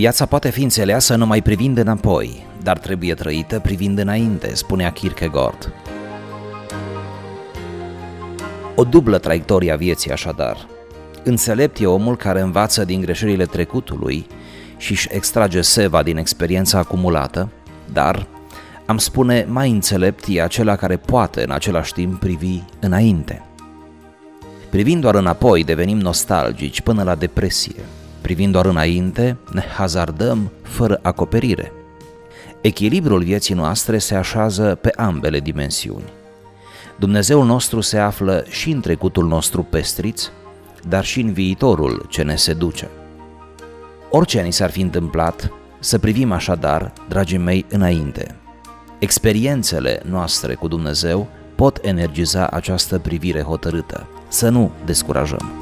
Viața poate fi înțeleasă numai privind înapoi, dar trebuie trăită privind înainte, spunea Kierkegaard. O dublă traiectorie a vieții așadar. Înțelept e omul care învață din greșelile trecutului și își extrage seva din experiența acumulată, dar, am spune, mai înțelept e acela care poate în același timp privi înainte. Privind doar înapoi, devenim nostalgici până la depresie. Privind doar înainte, ne hazardăm fără acoperire. Echilibrul vieții noastre se așează pe ambele dimensiuni. Dumnezeul nostru se află și în trecutul nostru pestriț, dar și în viitorul ce ne seduce. Orice ni s-ar fi întâmplat, să privim așadar, dragii mei, înainte. Experiențele noastre cu Dumnezeu pot energiza această privire hotărâtă. Să nu descurajăm.